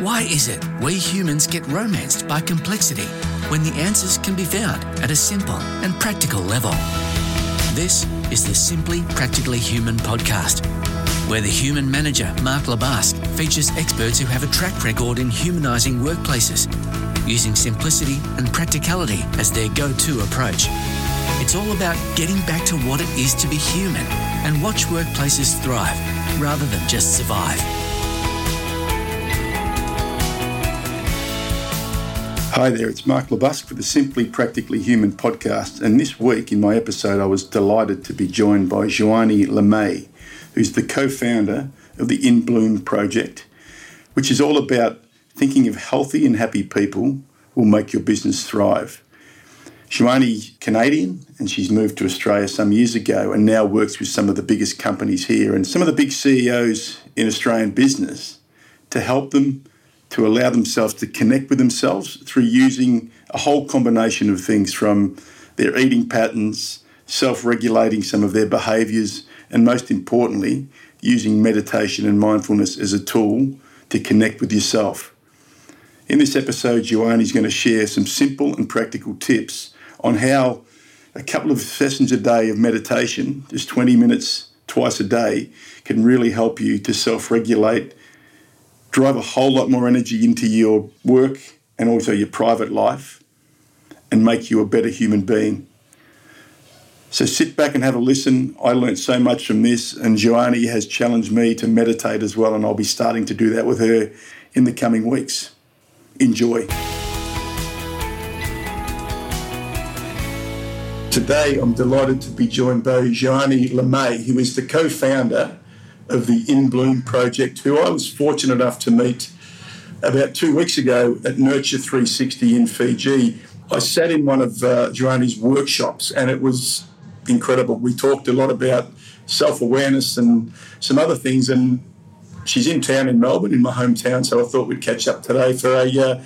Why is it we humans get romanced by complexity when the answers can be found at a simple and practical level? This is the Simply Practically Human podcast, where the human manager, Mark LeBusque, features experts who have a track record in humanising workplaces, using simplicity and practicality as their go to approach. It's all about getting back to what it is to be human and watch workplaces thrive rather than just survive. Hi there, it's Mark LeBusque for the Simply Practically Human podcast. And this week in my episode, I was delighted to be joined by Joanie LeMay, who's the co founder of the In Bloom project, which is all about thinking of healthy and happy people will make your business thrive. Joanie's Canadian and she's moved to Australia some years ago and now works with some of the biggest companies here and some of the big CEOs in Australian business to help them to allow themselves to connect with themselves through using a whole combination of things from their eating patterns, self regulating some of their behaviors, and most importantly, using meditation and mindfulness as a tool to connect with yourself. In this episode, Joanie is going to share some simple and practical tips on how a couple of sessions a day of meditation, just 20 minutes twice a day, can really help you to self regulate drive a whole lot more energy into your work and also your private life and make you a better human being. So sit back and have a listen. I learned so much from this, and Joanie has challenged me to meditate as well, and I'll be starting to do that with her in the coming weeks. Enjoy. Today, I'm delighted to be joined by Joanie LeMay, who is the co founder of the In Bloom project, who I was fortunate enough to meet about two weeks ago at Nurture 360 in Fiji. I sat in one of uh, Joanie's workshops and it was incredible. We talked a lot about self awareness and some other things, and she's in town in Melbourne, in my hometown, so I thought we'd catch up today for a. Uh,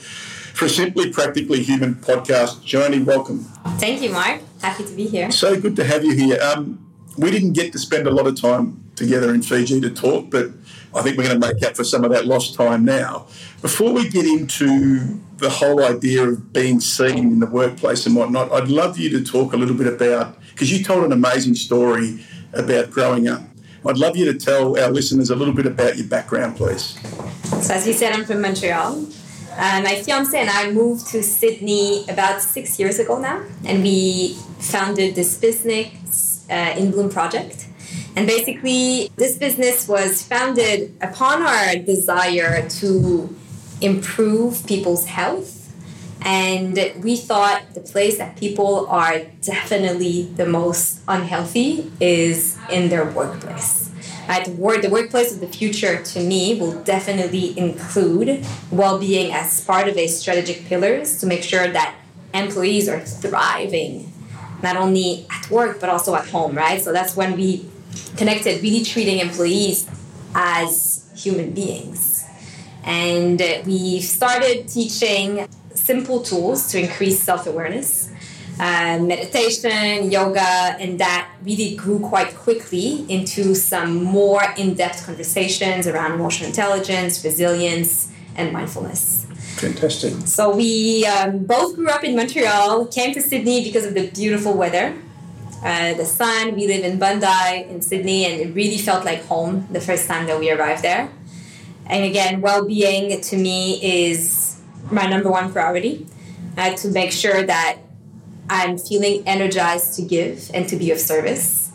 for a Simply Practically Human podcast. Joanie, welcome. Thank you, Mark. Happy to be here. So good to have you here. Um, we didn't get to spend a lot of time together in Fiji to talk, but I think we're going to make up for some of that lost time now. Before we get into the whole idea of being seen in the workplace and whatnot, I'd love you to talk a little bit about, because you told an amazing story about growing up. I'd love you to tell our listeners a little bit about your background, please. So, as you said, I'm from Montreal. Uh, my fiance and I moved to Sydney about six years ago now, and we founded this business, uh, In Bloom Project. And basically, this business was founded upon our desire to improve people's health. And we thought the place that people are definitely the most unhealthy is in their workplace. Right? The, work, the workplace of the future, to me, will definitely include well being as part of a strategic pillars to make sure that employees are thriving, not only at work, but also at home, right? So that's when we connected, really treating employees as human beings. And we started teaching simple tools to increase self awareness. Uh, meditation, yoga, and that really grew quite quickly into some more in depth conversations around emotional intelligence, resilience, and mindfulness. Fantastic. So, we um, both grew up in Montreal, came to Sydney because of the beautiful weather uh, the sun. We live in Bondi in Sydney, and it really felt like home the first time that we arrived there. And again, well being to me is my number one priority uh, to make sure that I'm feeling energized to give and to be of service.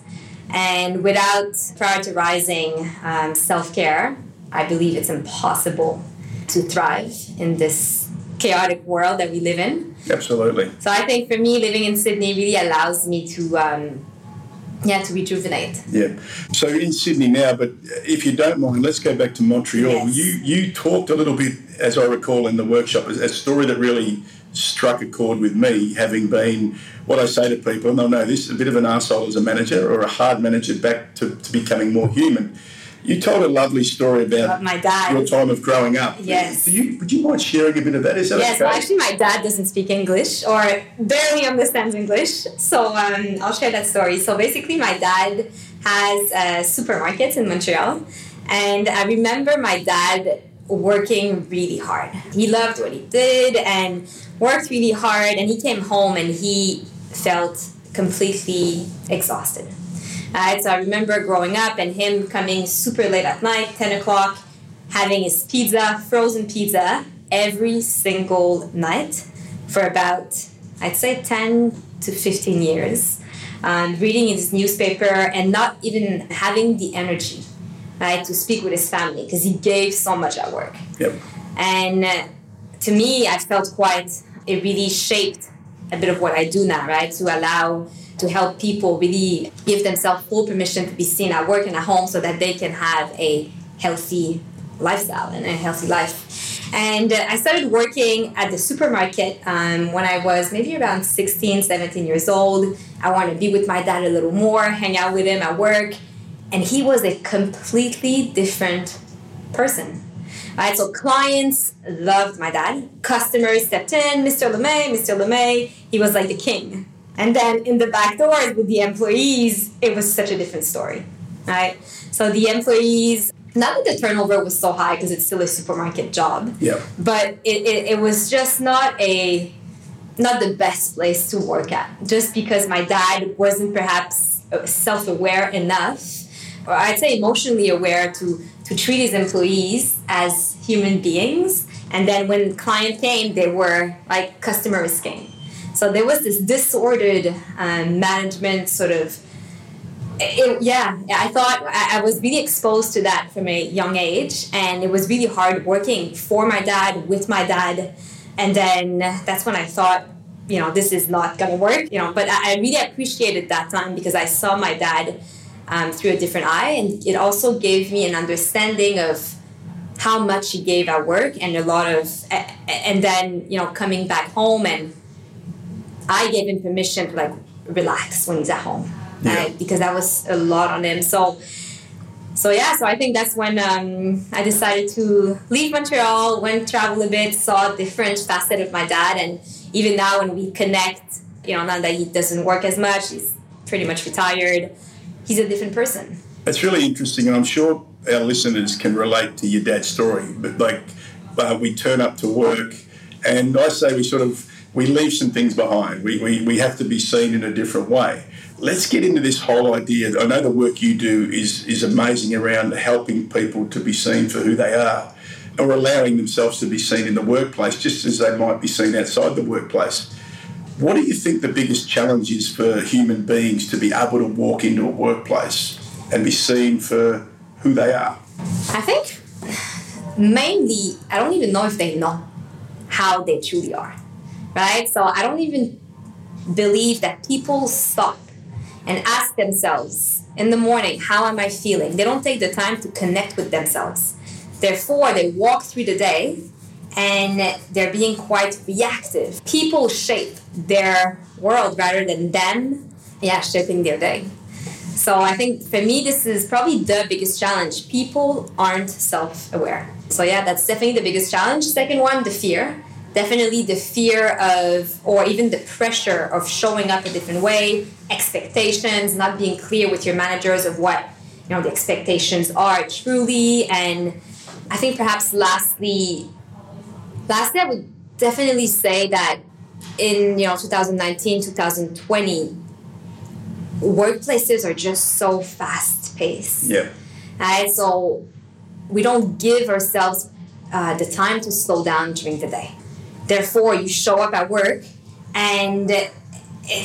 And without prioritizing um, self care, I believe it's impossible to thrive in this chaotic world that we live in. Absolutely. So I think for me, living in Sydney really allows me to, um, yeah, to rejuvenate. Yeah. So in Sydney now, but if you don't mind, let's go back to Montreal. Yes. You you talked a little bit, as I recall, in the workshop, a story that really struck a chord with me, having been what I say to people, and they'll know this, a bit of an arsehole as a manager or a hard manager back to, to becoming more human you told a lovely story about my dad. your time of growing up. Yes. You, would you mind sharing a bit of that? Is that yes, okay? well, actually, my dad doesn't speak English or barely understands English. So um, I'll share that story. So basically, my dad has uh, supermarkets in Montreal. And I remember my dad working really hard. He loved what he did and worked really hard, and he came home and he felt completely exhausted. Uh, so I remember growing up and him coming super late at night, 10 o'clock, having his pizza, frozen pizza, every single night for about, I'd say, 10 to 15 years. Um, reading his newspaper and not even having the energy right, to speak with his family because he gave so much at work. Yep. And uh, to me, I felt quite, it really shaped a bit of what I do now, right? To allow, to help people really give themselves full permission to be seen at work and at home so that they can have a healthy lifestyle and a healthy life. And uh, I started working at the supermarket um, when I was maybe around 16, 17 years old. I wanted to be with my dad a little more, hang out with him at work. And he was a completely different person. Right, so clients loved my dad. Customers stepped in, Mr. LeMay, Mr. LeMay. He was like the king. And then in the back doors with the employees, it was such a different story. Right? So the employees not that the turnover was so high because it's still a supermarket job Yeah. but it, it, it was just not a not the best place to work at just because my dad wasn't perhaps self-aware enough or i'd say emotionally aware to to treat his employees as human beings and then when client came they were like customer is king so there was this disordered um, management sort of it, yeah, I thought I, was really exposed to that from a young age, and it was really hard working for my dad, with my dad, and then that's when I thought, you know, this is not gonna work, you know. But I, I really appreciated that time because I saw my dad um, through a different eye, and it also gave me an understanding of how much he gave at work, and a lot of, and then you know, coming back home, and I gave him permission to like relax when he's at home Yeah. right? because that was a lot on him. So, so yeah, so I think that's when um, I decided to leave Montreal, went travel a bit, saw a different facet of my dad, and even now when we connect, you know, now that he doesn't work as much, he's pretty much retired. He's a different person. That's really interesting, and I'm sure our listeners can relate to your dad's story. But like, uh, we turn up to work, and I say we sort of we leave some things behind. We, we, we have to be seen in a different way. Let's get into this whole idea. I know the work you do is is amazing around helping people to be seen for who they are, or allowing themselves to be seen in the workplace, just as they might be seen outside the workplace. What do you think the biggest challenge is for human beings to be able to walk into a workplace and be seen for who they are? I think mainly, I don't even know if they know how they truly are, right? So I don't even believe that people stop and ask themselves in the morning, how am I feeling? They don't take the time to connect with themselves. Therefore, they walk through the day and they're being quite reactive. People shape their world rather than them, yeah, shaping their day. So I think for me, this is probably the biggest challenge. People aren't self aware. So, yeah, that's definitely the biggest challenge. Second one, the fear. Definitely the fear of, or even the pressure of showing up a different way, expectations, not being clear with your managers of what you know the expectations are truly. And I think perhaps lastly, lastly, I would definitely say that in you know 2019, 2020 workplaces are just so fast paced. Yeah. Right? So we don't give ourselves uh, the time to slow down during the day. Therefore, you show up at work and it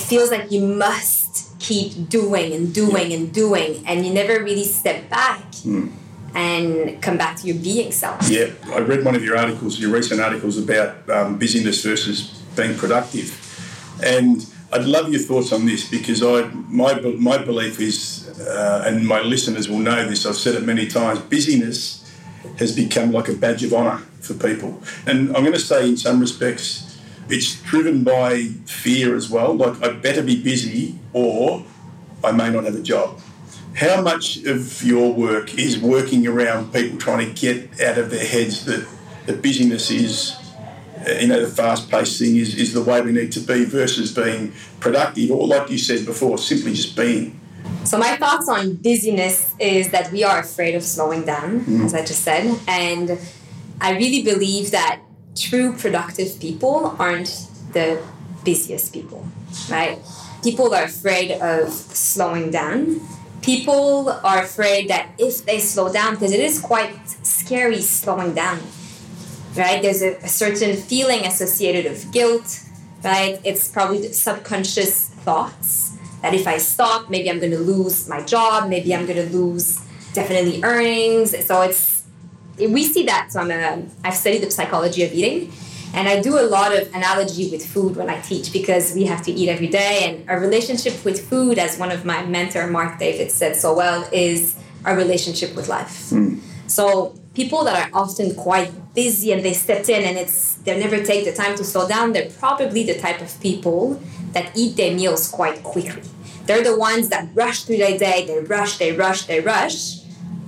feels like you must keep doing and doing and doing, and you never really step back and come back to your being self. Yeah, I read one of your articles, your recent articles about um, busyness versus being productive, and I'd love your thoughts on this because I my my belief is, uh, and my listeners will know this. I've said it many times. Busyness has become like a badge of honour for people, and I'm going to say in some respects. It's driven by fear as well. Like, I better be busy or I may not have a job. How much of your work is working around people trying to get out of their heads that the busyness is, uh, you know, the fast-paced thing is, is the way we need to be versus being productive, or like you said before, simply just being. So my thoughts on busyness is that we are afraid of slowing down, mm-hmm. as I just said, and I really believe that true productive people aren't the busiest people, right? People are afraid of slowing down. People are afraid that if they slow down, because it is quite scary slowing down, right? There's a, a certain feeling associated of guilt, right? It's probably subconscious thoughts that if I stop, maybe I'm going to lose my job, maybe I'm going to lose definitely earnings. So it's we see that. So I'm a I've studied the psychology of eating, and I do a lot of analogy with food when I teach because we have to eat every day, and our relationship with food, as one of my mentor Marc David said so well, is our relationship with life. Mm. So people that are often quite busy and they stepped in and it's they never take the time to slow down, they're probably the type of people that eat their meals quite quickly. They're the ones that rush through their day, they rush, they rush, they rush,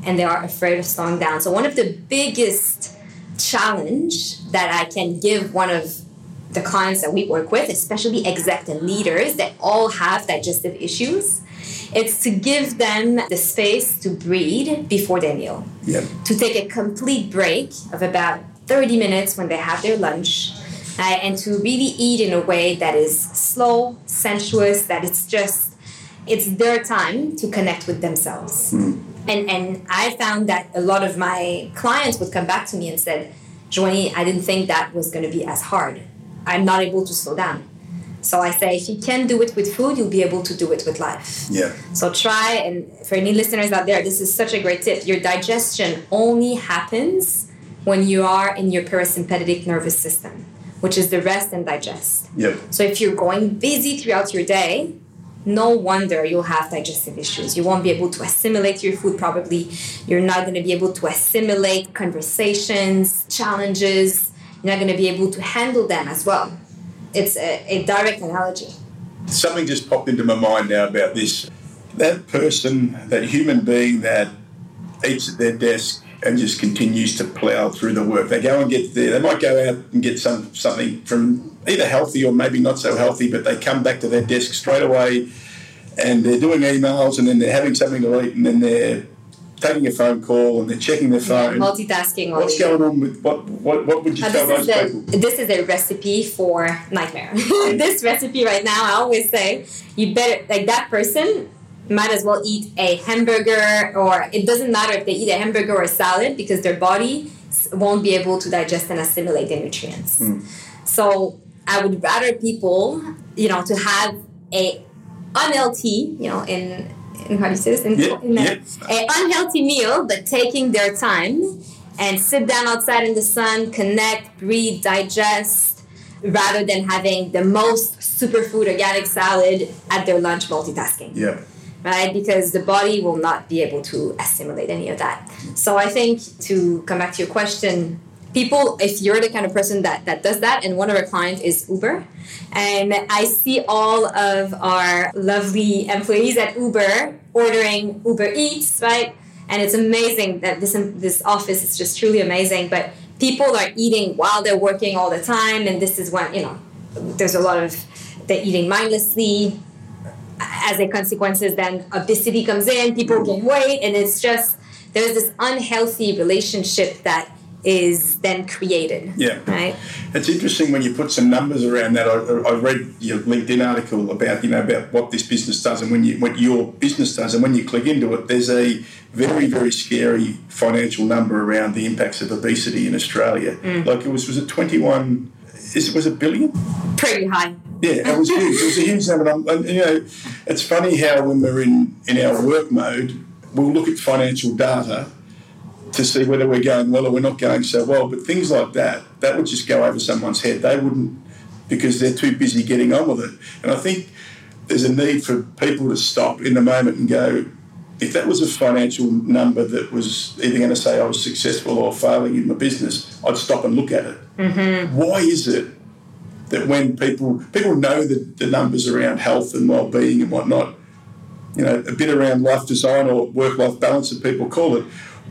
and they are afraid of slowing down. So one of the biggest challenge that I can give one of the clients that we work with, especially exec and leaders that all have digestive issues, it's to give them the space to breathe before their meal. Yep. To take a complete break of about 30 minutes when they have their lunch. Uh, and to really eat in a way that is slow, sensuous, that it's just, it's their time to connect with themselves. Mm. And, and I found that a lot of my clients would come back to me and said, Joanie, I didn't think that was going to be as hard. I'm not able to slow down. So I say, if you can do it with food, you'll be able to do it with life. Yeah. So try, and for any listeners out there, this is such a great tip. Your digestion only happens when you are in your parasympathetic nervous system, which is the rest and digest. Yeah. So if you're going busy throughout your day, no wonder you'll have digestive issues. You won't be able to assimilate your food probably. You're not going to be able to assimilate conversations, challenges. You're not going to be able to handle them as well. It's a, a direct analogy. Something just popped into my mind now about this. That person, that human being that eats at their desk and just continues to plough through the work. They go and get there. They might go out and get some something from either healthy or maybe not so healthy, but they come back to their desk straight away and they're doing emails and then they're having something to eat and then they're taking a phone call and they're checking their phone. Yeah, multitasking. What's going on with what? What, what would you tell those a, people? This is a recipe for nightmare. this recipe right now, I always say, you better like that person might as well eat a hamburger or it doesn't matter if they eat a hamburger or a salad because their body won't be able to digest and assimilate the nutrients. Mm. So I would rather people, you know, to have a unhealthy, you know, in in how do you say this? In, yeah, in a, yeah. a unhealthy meal, but taking their time and sit down outside in the sun, connect, breathe, digest, rather than having the most superfood organic salad at their lunch multitasking. Yeah. Right? Because the body will not be able to assimilate any of that. So I think to come back to your question, people if you're the kind of person that that does that and one of our clients is uber and i see all of our lovely employees at uber ordering uber eats right and it's amazing that this this office is just truly amazing but people are eating while they're working all the time and this is when you know there's a lot of they're eating mindlessly as a consequences then obesity comes in people gain weight and it's just there's this unhealthy relationship that is then created. Yeah. Right. It's interesting when you put some numbers around that. I, I read your LinkedIn article about you know about what this business does and when you what your business does and when you click into it, there's a very very scary financial number around the impacts of obesity in Australia. Mm. Like it was was it 21? Is it was it billion? Pretty high. Yeah, it was huge. It was a huge number. And, and, you know, it's funny how when we're in in our work mode, we'll look at financial data to see whether we're going well or we're not going so well. But things like that, that would just go over someone's head. They wouldn't, because they're too busy getting on with it. And I think there's a need for people to stop in the moment and go, if that was a financial number that was either going to say I was successful or failing in my business, I'd stop and look at it. Mm-hmm. Why is it that when people people know the, the numbers around health and well-being and whatnot, you know, a bit around life design or work-life balance that people call it,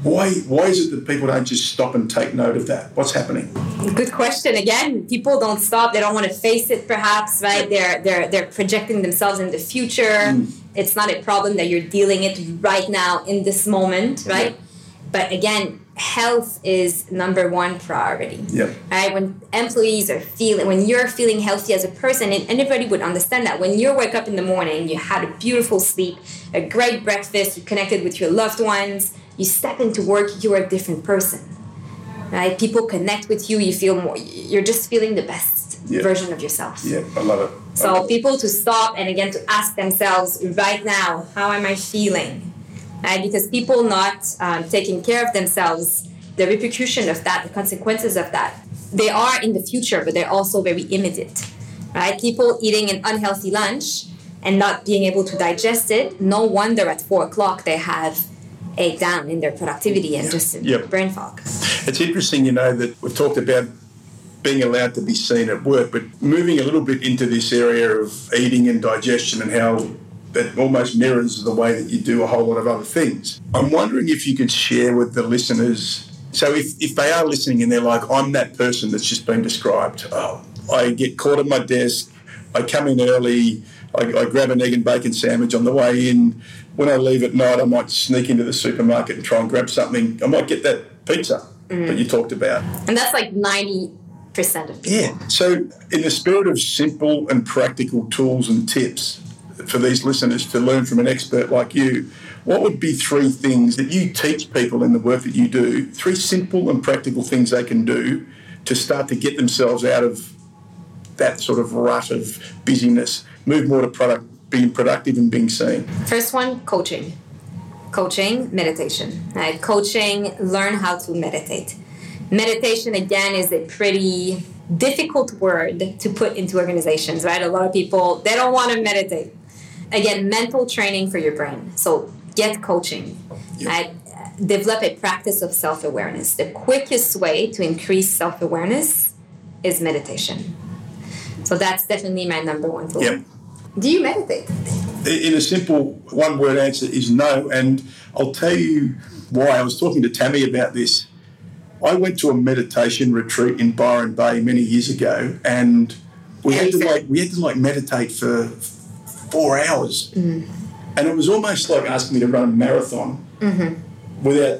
why, why is it that people don't just stop and take note of that? What's happening? Good question. Again, people don't stop. They don't want to face it. Perhaps right? They're they're they're projecting themselves in the future. Mm. It's not a problem that you're dealing it right now in this moment, right? Yeah. But again, health is number one priority. Yep. Right? When employees are feeling, when you're feeling healthy as a person, and anybody would understand that when you wake up in the morning, you had a beautiful sleep, a great breakfast, you connected with your loved ones, you step into work, you're a different person. Right? People connect with you, you feel more, you're just feeling the best Yeah. version of yourself. Yeah, I love it. So it. people to stop and again to ask themselves right now, how am I feeling? Right? Because people not um, taking care of themselves, the repercussion of that, the consequences of that, they are in the future, but they're also very immediate. Right? People eating an unhealthy lunch and not being able to digest it, no wonder at four o'clock they have a down in their productivity and just Yep. brain fog. It's interesting, you know, that we've talked about being allowed to be seen at work, but moving a little bit into this area of eating and digestion and how that almost mirrors the way that you do a whole lot of other things. I'm wondering if you could share with the listeners. So, if, if they are listening and they're like, I'm that person that's just been described, oh, I get caught at my desk, I come in early, I, I grab an egg and bacon sandwich on the way in. When I leave at night, I might sneak into the supermarket and try and grab something. I might get that pizza mm. that you talked about. And that's like 90% of people. Yeah. So, in the spirit of simple and practical tools and tips for these listeners to learn from an expert like you, what would be three things that you teach people in the work that you do? Three simple and practical things they can do to start to get themselves out of that sort of rut of busyness, move more to product, being productive and being seen. First one, coaching. Coaching, meditation. Right? Coaching, learn how to meditate. Meditation, again, is a pretty difficult word to put into organizations, right? A lot of people, they don't want to meditate. Again, mental training for your brain. So get coaching. Right? Develop a practice of self awareness. The quickest way to increase self awareness is meditation. So that's definitely my number one tool. Yep. Do you meditate? in a simple one word answer is no. And I'll tell you why. I was talking to Tammy about this. I went to a meditation retreat in Byron Bay many years ago, and we had to like we had to like meditate for four hours, and it was almost like asking me to run a marathon without.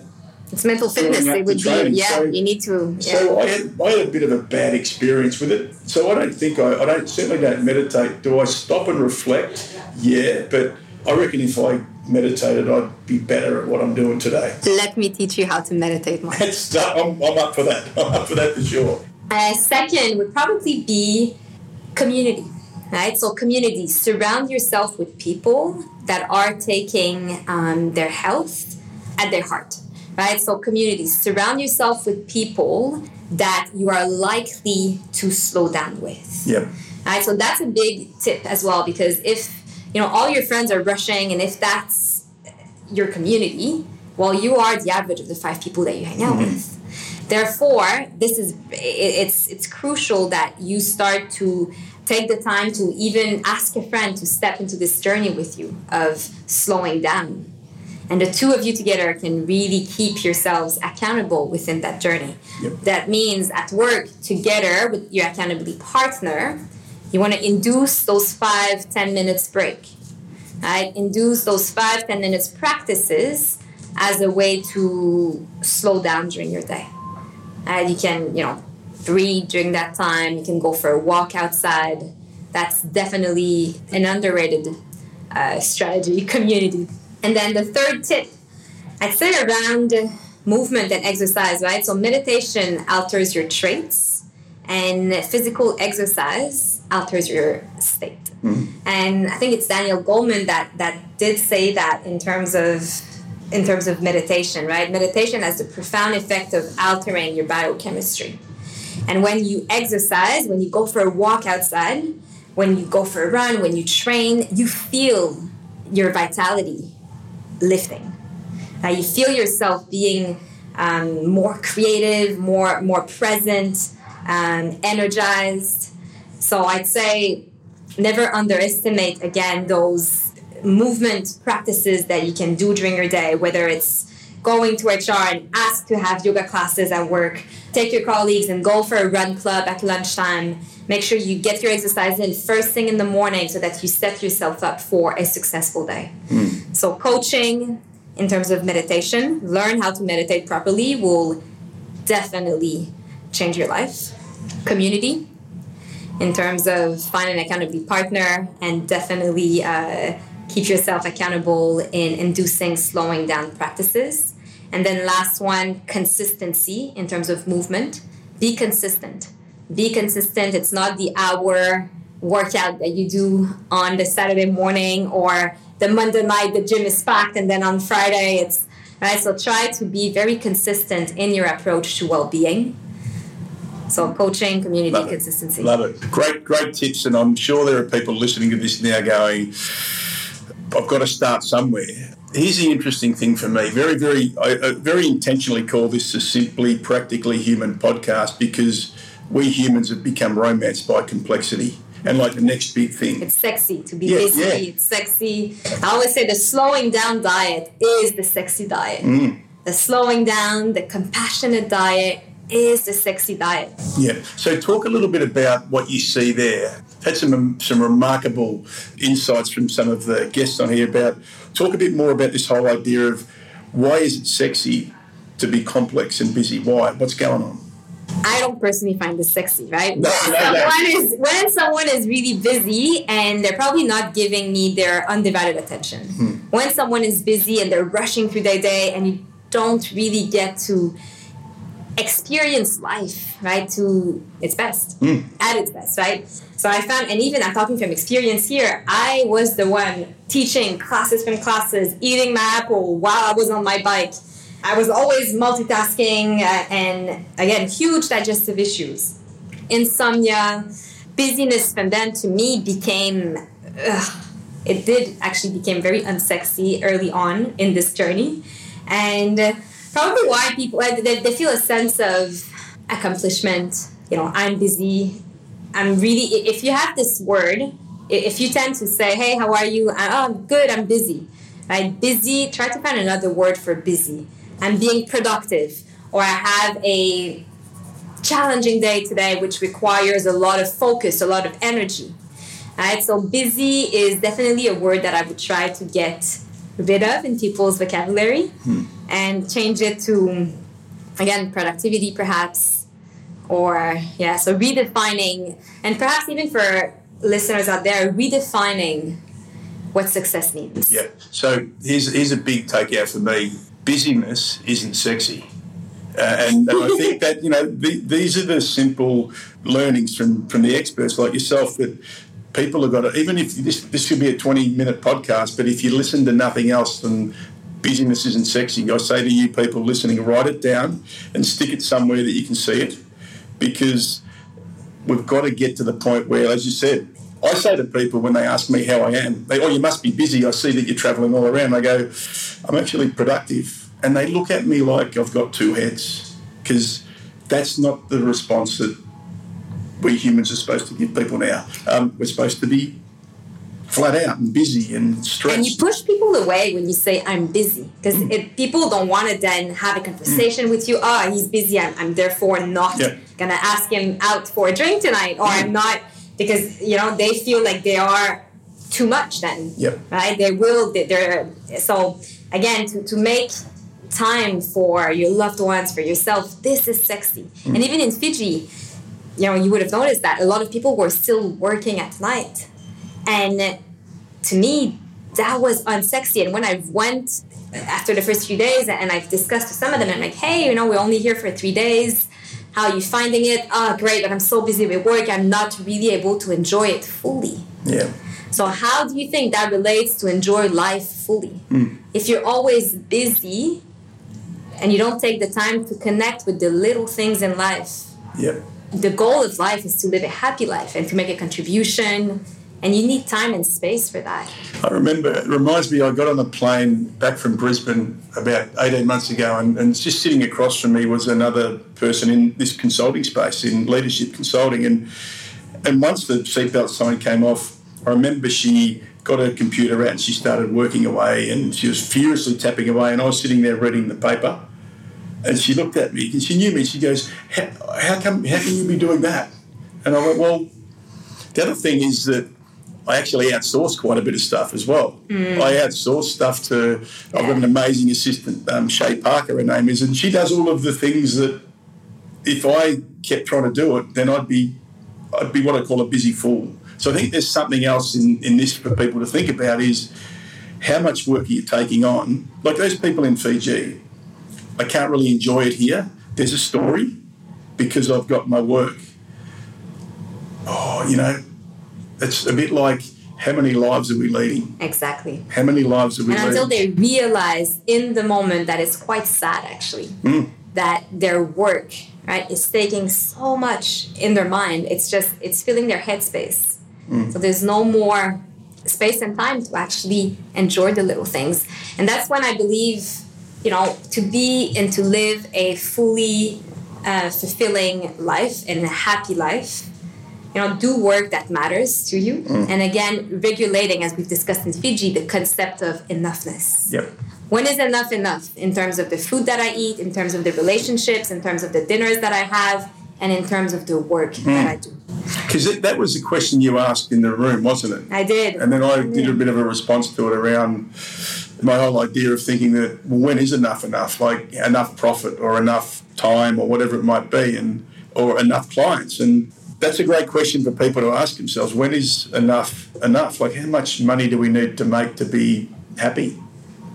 It's mental fitness. It would be, yeah, so- you need to. Yeah. So I had, I had a bit of a bad experience with it. So I don't think I, I don't certainly don't meditate. Do I stop and reflect? Yeah, but I reckon if I meditated, I'd be better at what I'm doing today. Let me teach you how to meditate more. I'm, I'm up for that. I'm up for that for sure. Uh, second would probably be community, right? So, community, surround yourself with people that are taking um, their health at their heart, right? So, community, surround yourself with people that you are likely to slow down with. Yep. Right, so that's a big tip as well because if you know all your friends are rushing and if that's your community, well, you are the average of the five people that you hang out with. Therefore, this is it's it's crucial that you start to take the time to even ask a friend to step into this journey with you of slowing down. And the two of you together can really keep yourselves accountable within that journey. Yep. That means at work together with your accountability partner, you want to induce those five, ten minutes break. Right? Induce those five, ten minutes practices as a way to slow down during your day. Uh, you can, you know, breathe during that time. You can go for a walk outside. That's definitely an underrated uh, strategy community. And then the third tip, I'd say around movement and exercise, right? So meditation alters your traits, and physical exercise alters your state. And I think it's Daniel Goleman that that did say that in terms of in terms of meditation, right? Meditation has the profound effect of altering your biochemistry. And when you exercise, when you go for a walk outside, when you go for a run, when you train, you feel your vitality lifting. Uh, you feel yourself being um, more creative, more more present, um, energized. So I'd say never underestimate again those movement practices that you can do during your day, whether it's going to HR and ask to have yoga classes at work, take your colleagues and go for a run club at lunchtime. Make sure you get your exercise in first thing in the morning so that you set yourself up for a successful day. So, coaching, in terms of meditation, learn how to meditate properly will definitely change your life. Community, in terms of finding an accountability partner, and definitely uh, keep yourself accountable in inducing slowing down practices. And then last one, consistency in terms of movement. Be consistent. Be consistent. It's not the hour workout that you do on the Saturday morning or the Monday night the gym is packed and then on Friday it's right. So try to be very consistent in your approach to well-being. So coaching, community, Love consistency. It. Love it. Great, great tips, and I'm sure there are people listening to this now going, "I've got to start somewhere." Here's the interesting thing for me. Very, very, I, I very intentionally call this a simply practically human podcast because we humans have become romanced by complexity and like the next big thing. It's sexy to be Yeah, busy. yeah. It's sexy. I always say the slowing down diet is the sexy diet. Mm. The slowing down, the compassionate diet is the sexy diet. Yeah. So talk a little bit about what you see there. Had some some remarkable insights from some of the guests on here about talk a bit more about this whole idea of why is it sexy to be complex and busy? Why? What's going on? I don't personally find this sexy, right? No, no, no. Is, when someone is really busy and they're probably not giving me their undivided attention. Hmm. When someone is busy and they're rushing through their day and you don't really get to experience life, right, to its best, Hmm. at its best, right? So I found, and even I'm talking from experience here, I was the one teaching classes from classes, eating my apple while I was on my bike. I was always multitasking uh, and again, huge digestive issues, insomnia, busyness from then to me became, ugh, it did actually became very unsexy early on in this journey. And probably why people, they, they feel a sense of accomplishment. You know, I'm busy. I'm really, if you have this word, if you tend to say, hey, how are you? Oh, I'm good, I'm busy. Right? Busy, try to find another word for busy. I'm being productive. Or I have a challenging day today, which requires a lot of focus, a lot of energy. Right? So busy is definitely a word that I would try to get rid of in people's vocabulary hmm. And change it to again productivity perhaps or yeah so redefining and perhaps even for listeners out there redefining what success means Yeah. So here's here's a big takeout for me. Busyness isn't sexy. Uh, and, and I think that you know the, these are the simple learnings from from the experts like yourself that people have got to even if this this could be a 20 minute podcast but if you listen to nothing else then busyness isn't sexy I say to you people listening write it down and stick it somewhere that you can see it because we've got to get to the point where as you said I say to people when they ask me how I am, they, oh, you must be busy. I see that you're travelling all around. I go, I'm actually productive. And they look at me like I've got two heads because that's not the response that we humans are supposed to give people now. Um, we're supposed to be flat out and busy and stressed. and you push people away when you say i'm busy. Because mm. people don't want to then have a conversation with you oh he's busy i'm, I'm therefore not Yeah. gonna ask him out for a drink tonight or i'm mm. not because you know they feel like they are too much then. Yep. right? They will they- they're so again to, to make time for your loved ones for yourself this is sexy. Mm. And even in fiji you know you would have noticed that a lot of people were still working at night and to me that was unsexy. And when i went after the first few days and i've discussed with some of them i'm like hey you know we're only here for three days. How are you finding it? Oh great but i'm so busy with work. I'm not really able to enjoy it fully. Yeah. so how do you think that relates to enjoy life fully? Hmm. If you're always busy and you don't take the time to connect with the little things in life Yeah. the goal of life is to live a happy life and to make a contribution and you need time and space for that I remember, it reminds me, I got on a plane back from Brisbane about 18 months ago, and, and just sitting across from me was another person in this consulting space, in leadership consulting. And, and once the seatbelt sign came off, I remember she got her computer out and she started working away, and she was furiously tapping away, and I was sitting there reading the paper. And she looked at me, and she knew me. She goes, how, how come? How can you be doing that? And I went, well, the other thing is that I actually outsource quite a bit of stuff as well. I outsource stuff to, I've got an amazing assistant, um, Shay Parker, her name is, and she does all of the things that if I kept trying to do it, then I'd be, I'd be what I call a busy fool. So I think there's something else in, in this for people to think about is how much work are you taking on? Like those people in Fiji, I can't really enjoy it here. There's a story because I've got my work. Oh, you know, it's a bit like how many lives are we leading? Exactly. How many lives are we And leading? until they realize in the moment that it's quite sad actually, that their work, right, is taking so much in their mind. It's just it's filling their headspace. So there's no more space and time to actually enjoy the little things. And that's when I believe, you know, to be and to live a fully uh, fulfilling life and a happy life you know, do work that matters to you. Mm. And again, regulating, as we've discussed in Fiji, the concept of enoughness. Yep. When is enough enough in terms of the food that I eat, in terms of the relationships, in terms of the dinners that I have, and in terms of the work mm. that I do? Because that was the question you asked in the room, wasn't it? I did. And then I did a bit of a response to it around my whole idea of thinking that well, when is enough enough? Like enough profit or enough time or whatever it might be, and or enough clients. And that's a great question for people to ask themselves. When is enough enough? Like how much money do we need to make to be happy?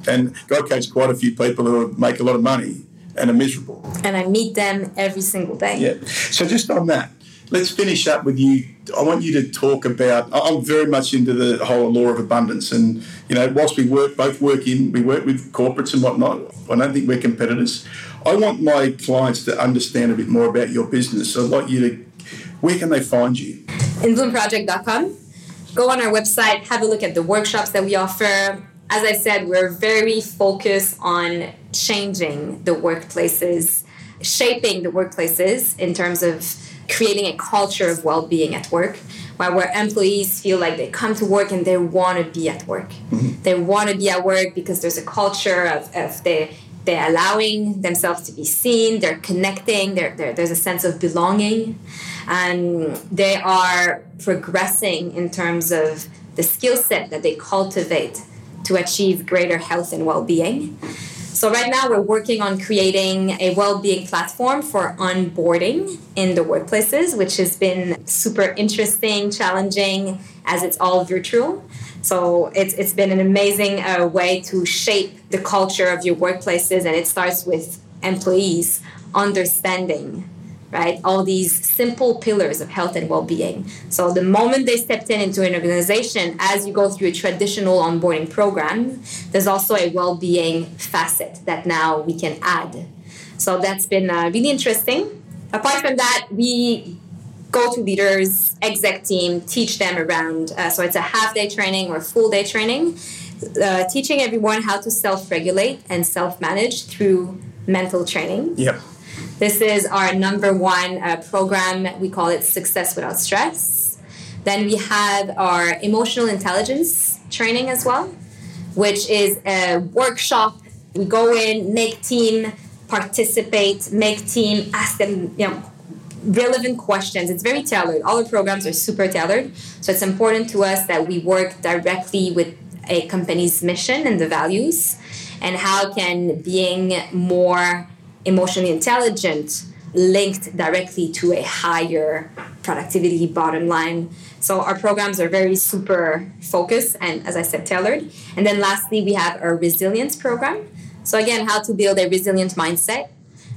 And God Coach quite a few people who make a lot of money and are miserable. and I meet them every single day. Yeah. So just on that, let's finish up with you. I want you to talk about. I'm very much into the whole law of abundance, and you know, whilst we work, both work in, we work with corporates and whatnot. I don't think we're competitors. I want my clients to understand a bit more about your business. I'd like you to. Where can they find you? inbloomproject.com. Go on our website, have a look at the workshops that we offer. As I said, we're very focused on changing the workplaces, shaping the workplaces in terms of creating a culture of well being at work, where, where employees feel like they come to work and they want to be at work. Mm-hmm. They want to be at work because there's a culture of, of they, they're allowing themselves to be seen, they're connecting, they're, they're, there's a sense of belonging and they are progressing in terms of the skill set that they cultivate to achieve greater health and well-being. So right now we're working on creating a well-being platform for onboarding in the workplaces which has been super interesting challenging as it's all virtual. So it's, it's been an amazing uh, way to shape the culture of your workplaces and it starts with employees understanding right? All these simple pillars of health and well being. So, the moment they stepped in into an organization, as you go through a traditional onboarding program, there's also a well being facet that now we can add. So, that's been uh, really interesting. Apart from that, we go to leaders, exec team, teach them around. Uh, so, it's a half day training or full day training, uh, teaching everyone how to self regulate and self manage through mental training. Yep. This is our number one uh, program. We call it Success Without Stress. Then we have our emotional intelligence training as well, which is a workshop. We go in, make team participate, make team, ask them, you know, relevant questions. It's very tailored. All our programs are super tailored. So it's important to us that we work directly with a company's mission and the values and how can being more emotionally intelligent linked directly to a higher productivity bottom line. So our programs are very super focused and as I said tailored. And then lastly we have our resilience program. So again how to build a resilient mindset.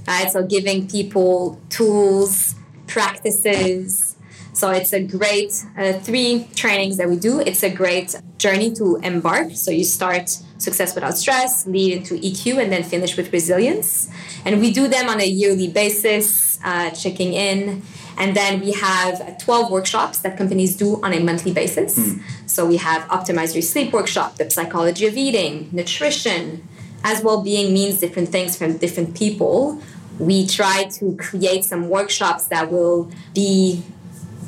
Right? So giving people tools, practices. So it's a great uh, three trainings that we do. It's a great journey to embark. So you start success without stress, lead into EQ, and then finish with resilience. And we do them on a yearly basis, uh, checking in. And then we have 12 workshops that companies do on a monthly basis. So we have Optimize Your Sleep workshop, the psychology of eating, nutrition, as well being means different things from different people. We try to create some workshops that will be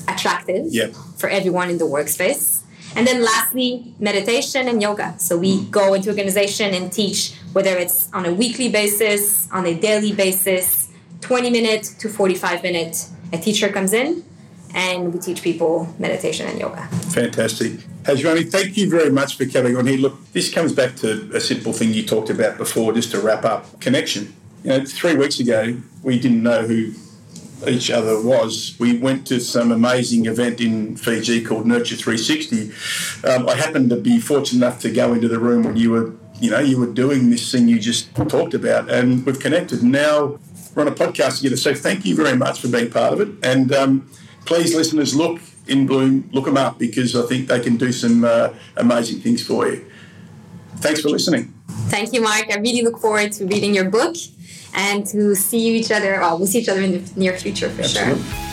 attractive Yep. for everyone in the workspace. And then lastly, meditation and yoga. So we go into organization and teach whether it's on a weekly basis, on a daily basis, 20 minute to 45 minute. A teacher comes in and we teach people meditation and yoga. Fantastic. Johnny, thank you very much for coming on here. Look, this comes back to a simple thing you talked about before, just to wrap up connection. You know, three weeks ago, we didn't know who each other was. We went to some amazing event in Fiji called Nurture 360. Um, I happened to be fortunate enough to go into the room when you were, you know, you were doing this thing you just talked about, and we've connected. Now we're on a podcast together. So thank you very much for being part of it, and um, please, listeners, look in Bloom, look them up because I think they can do some uh, amazing things for you. Thanks for listening. Thank you, Mark. I really look forward to reading your book and to see each other. Well, we'll see each other in the near future for Absolutely. sure.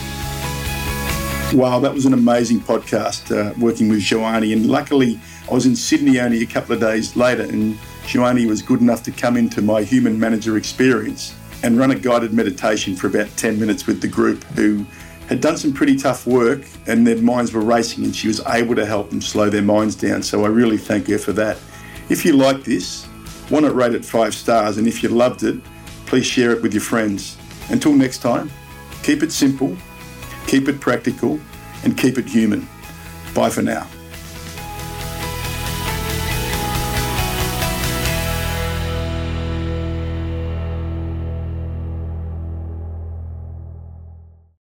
Wow, that was an amazing podcast uh, working with Joannie. And luckily, I was in Sydney only a couple of days later, and Joannie was good enough to come into my human manager experience and run a guided meditation for about 10 minutes with the group who had done some pretty tough work and their minds were racing and she was able to help them slow their minds down. So I really thank her for that. If you like this, want to rate it five stars, and if you loved it, please share it with your friends. Until next time, keep it simple, keep it practical, and keep it human. Bye for now.